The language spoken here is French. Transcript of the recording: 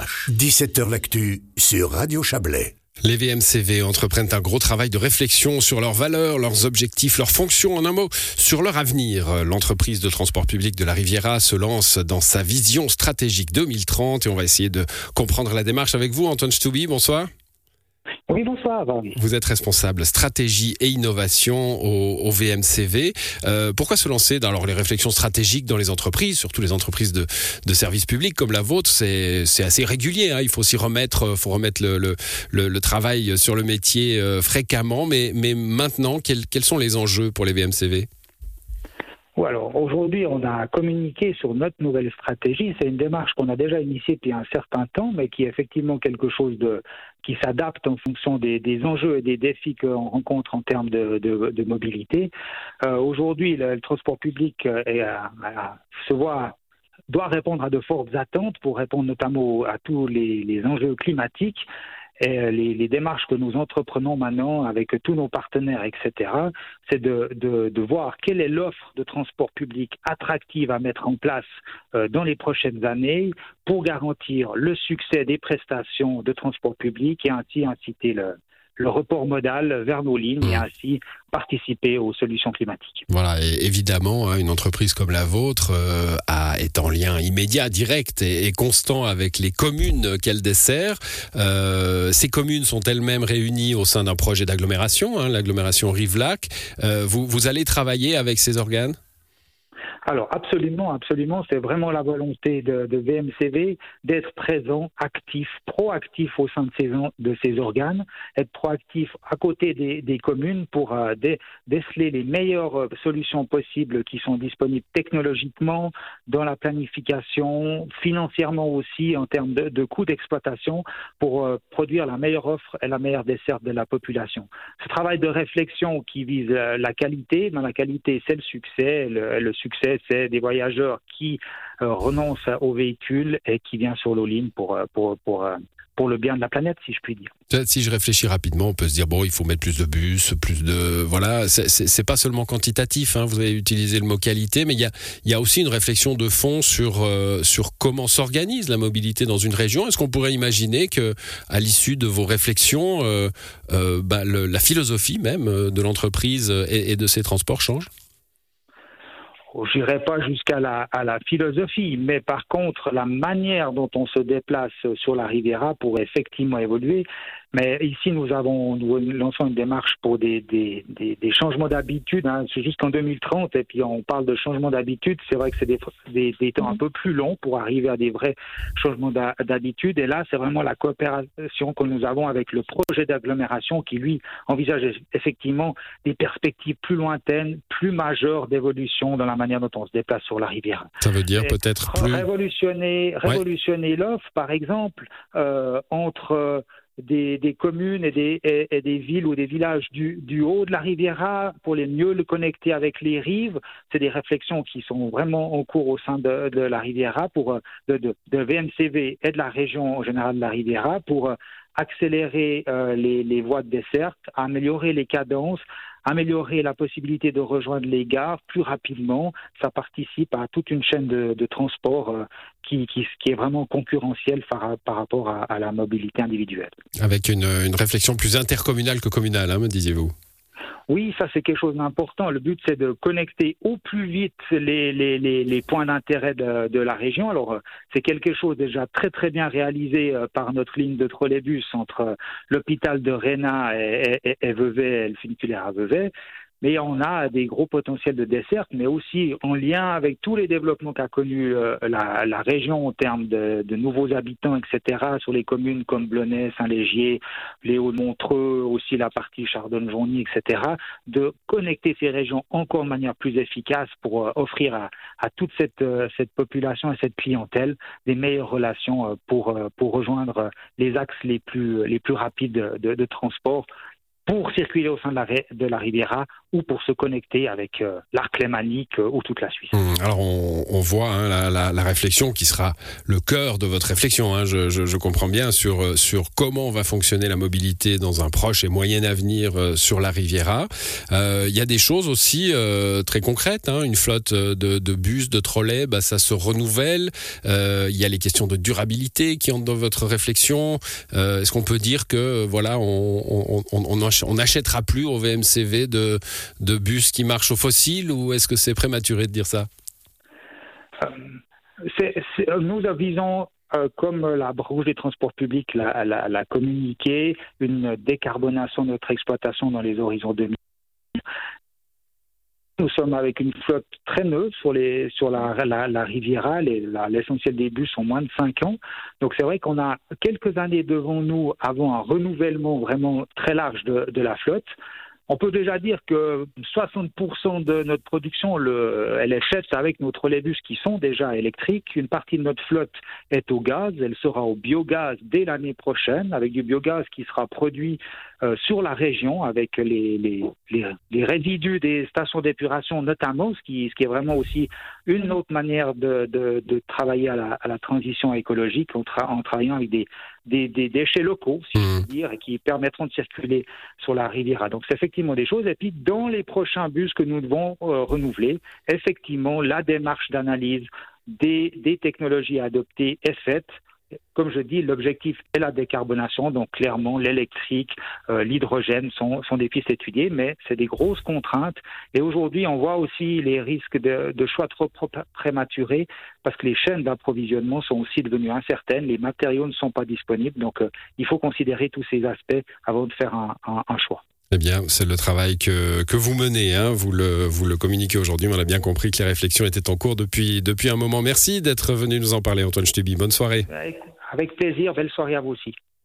VMH. 17h l'actu sur Radio Chablais. Les VMCV entreprennent un gros travail de réflexion sur leurs valeurs, leurs objectifs, leurs fonctions, en un mot, sur leur avenir. L'entreprise de transport public de la Riviera se lance dans sa vision stratégique 2030 et on va essayer de comprendre la démarche avec vous. Antoine Stoubi, bonsoir. Oui, bonsoir. Vous êtes responsable stratégie et innovation au, VMCV. Euh, pourquoi se lancer dans alors, les réflexions stratégiques dans les entreprises, surtout les entreprises de, de services publics comme la vôtre? C'est assez régulier. Hein. Il faut aussi remettre, faut remettre le, le, le, travail sur le métier euh, fréquemment. Mais, mais maintenant, quels, quels sont les enjeux pour les VMCV alors aujourd'hui, on a communiqué sur notre nouvelle stratégie. C'est une démarche qu'on a déjà initiée depuis un certain temps, mais qui est effectivement quelque chose de qui s'adapte en fonction des, enjeux et des défis qu'on rencontre en termes de, mobilité. Euh, aujourd'hui, le, transport public est, se voit doit répondre à de fortes attentes pour répondre notamment à tous les enjeux climatiques. Et euh, les, démarches que nous entreprenons maintenant avec tous nos partenaires, etc., c'est de, voir quelle est l'offre de transport public attractive à mettre en place euh, dans les prochaines années pour garantir le succès des prestations de transport public et ainsi inciter le, le report modal vers nos lignes et mmh. ainsi participer aux solutions climatiques. Voilà, et évidemment, hein, une entreprise comme la vôtre euh, a, est en lien immédiat, direct et, constant avec les communes qu'elle dessert. Euh, ces communes sont elles-mêmes réunies au sein d'un projet d'agglomération, hein, l'agglomération Rive-Lac. Euh, vous, vous allez travailler avec ces organes? Alors absolument, absolument, c'est vraiment la volonté de, de VMCV d'être présent, actif, proactif au sein de ces, de ces organes, être proactif à côté des, des communes pour euh, déceler les meilleures euh, solutions possibles qui sont disponibles technologiquement, dans la planification, financièrement aussi, en termes de, de coûts d'exploitation, pour euh, produire la meilleure offre et la meilleure desserte de la population. Ce travail de réflexion qui vise la qualité, dans la qualité c'est le succès, le, le succès c'est des voyageurs qui euh, renoncent au véhicule et qui viennent sur l'eau ligne pour, euh, pour, pour, euh, pour le bien de la planète, si je puis dire. Si je réfléchis rapidement, on peut se dire bon, il faut mettre plus de bus, plus de voilà. C'est pas seulement quantitatif. Hein, vous avez utilisé le mot qualité, mais il y a, y a aussi une réflexion de fond sur sur comment s'organise la mobilité dans une région. Est-ce qu'on pourrait imaginer que, à l'issue de vos réflexions, bah, la philosophie même de l'entreprise et de ses transports change? Je n'irai pas jusqu'à la, la philosophie, mais par contre, la manière dont on se déplace sur la Riviera pourrait effectivement évoluer. Mais ici, nous avons nous lançons une démarche pour des, des, des, des changements d'habitude. Hein. C'est jusqu'en 2030, et puis on parle de changement d'habitude. C'est vrai que c'est des, des, des, temps un peu plus longs pour arriver à des vrais changements d'habitude. Et là, c'est vraiment la coopération que nous avons avec le projet d'agglomération qui, lui, envisage effectivement des perspectives plus lointaines, plus majeures d'évolution dans la manière dont on se déplace sur la rivière. Ça veut dire peut-être plus révolutionner, révolutionner l'offre, par exemple, euh, entre des, communes et des, et, des, villes ou des villages du, du, haut de la Riviera pour les mieux le connecter avec les rives. C'est des réflexions qui sont vraiment en cours au sein de, de la Riviera pour euh, de, de, VMCV et de la région en général de la Riviera pour euh, accélérer euh, les, les, voies de desserte, améliorer les cadences, améliorer la possibilité de rejoindre les gares plus rapidement. Ça participe à toute une chaîne de, transport euh, qui, est vraiment concurrentielle par, rapport à, la mobilité individuelle. Avec une, une réflexion plus intercommunale que communale, hein, me disiez-vous oui, ça c'est quelque chose d'important. Le but c'est de connecter au plus vite les, les, les, les points d'intérêt de, de, la région. Alors euh, c'est quelque chose déjà très très bien réalisé euh, par notre ligne de trolleybus entre euh, l'hôpital de Réna et, et, et Vevey, le funiculaire à Vevey mais on a des gros potentiels de desserte, mais aussi en lien avec tous les développements qu'a connu euh, la, la, région en termes de, de, nouveaux habitants, etc., sur les communes comme Blonay, Saint-Légier, les Hauts-de-Montreux, aussi la partie Chardonne-Joigny, etc., de connecter ces régions encore de manière plus efficace pour euh, offrir à, à toute cette, euh, cette population et cette clientèle des meilleures relations pour, pour rejoindre les axes les plus, les plus rapides de, de transport pour circuler au sein de la, de la Riviera ou pour se connecter avec euh, l'arc lémanique euh, ou toute la Suisse. Hum, alors on, voit hein, la, réflexion qui sera le cœur de votre réflexion. Hein. je, comprends bien sur euh, sur comment va fonctionner la mobilité dans un proche et moyen avenir sur la Riviera. Il y a des choses aussi très concrètes. Hein. une flotte de, bus, de trolleys, bah, ça se renouvelle. Il y a les questions de durabilité qui entrent dans votre réflexion. Est-ce qu'on peut dire que voilà, on on n'achètera plus au VMCV de de bus qui marchent au fossile ou est-ce que c'est prématuré de dire ça? Euh, Nous avisons euh, comme la Rouge des transports publics l'a communiqué, une décarbonation de notre exploitation dans les horizons 2000. Nous sommes avec une flotte très neutre sur, les, sur la, la, Riviera. L'essentiel des bus ont moins de 5 ans. Donc c'est vrai qu'on a quelques années devant nous avant un renouvellement vraiment très large de la flotte. On peut déjà dire que 60% de notre production, elle est faite avec nos trolleybus qui sont déjà électriques. Une partie de notre flotte est au gaz. Elle sera au biogaz dès l'année prochaine, avec du biogaz qui sera produit euh, sur la région, avec les, les, résidus des stations d'épuration notamment, ce qui, est vraiment aussi une autre manière de, travailler à la, transition écologique en travaillant avec des, des, déchets locaux, si je mmh. puis dire, et qui permettront de circuler sur la Riviera. Donc c'est effectivement des choses. Et puis dans les prochains bus que nous devons euh, renouveler, effectivement, la démarche d'analyse des, des technologies adoptées est faite comme je dis, l'objectif est la décarbonation. Donc clairement, l'électrique, euh, l'hydrogène sont, sont, des pistes étudiées, mais c'est des grosses contraintes. Et aujourd'hui, on voit aussi les risques de, choix trop prématurés parce que les chaînes d'approvisionnement sont aussi devenues incertaines, les matériaux ne sont pas disponibles. Donc euh, il faut considérer tous ces aspects avant de faire un choix. Eh bien, c'est le travail que, que vous menez. Hein. Vous, le, vous le communiquez aujourd'hui. On a bien compris que les réflexions étaient en cours depuis, depuis un moment. Merci d'être venu nous en parler, Antoine Stuby. Bonne soirée. Avec plaisir. Belle soirée à vous aussi.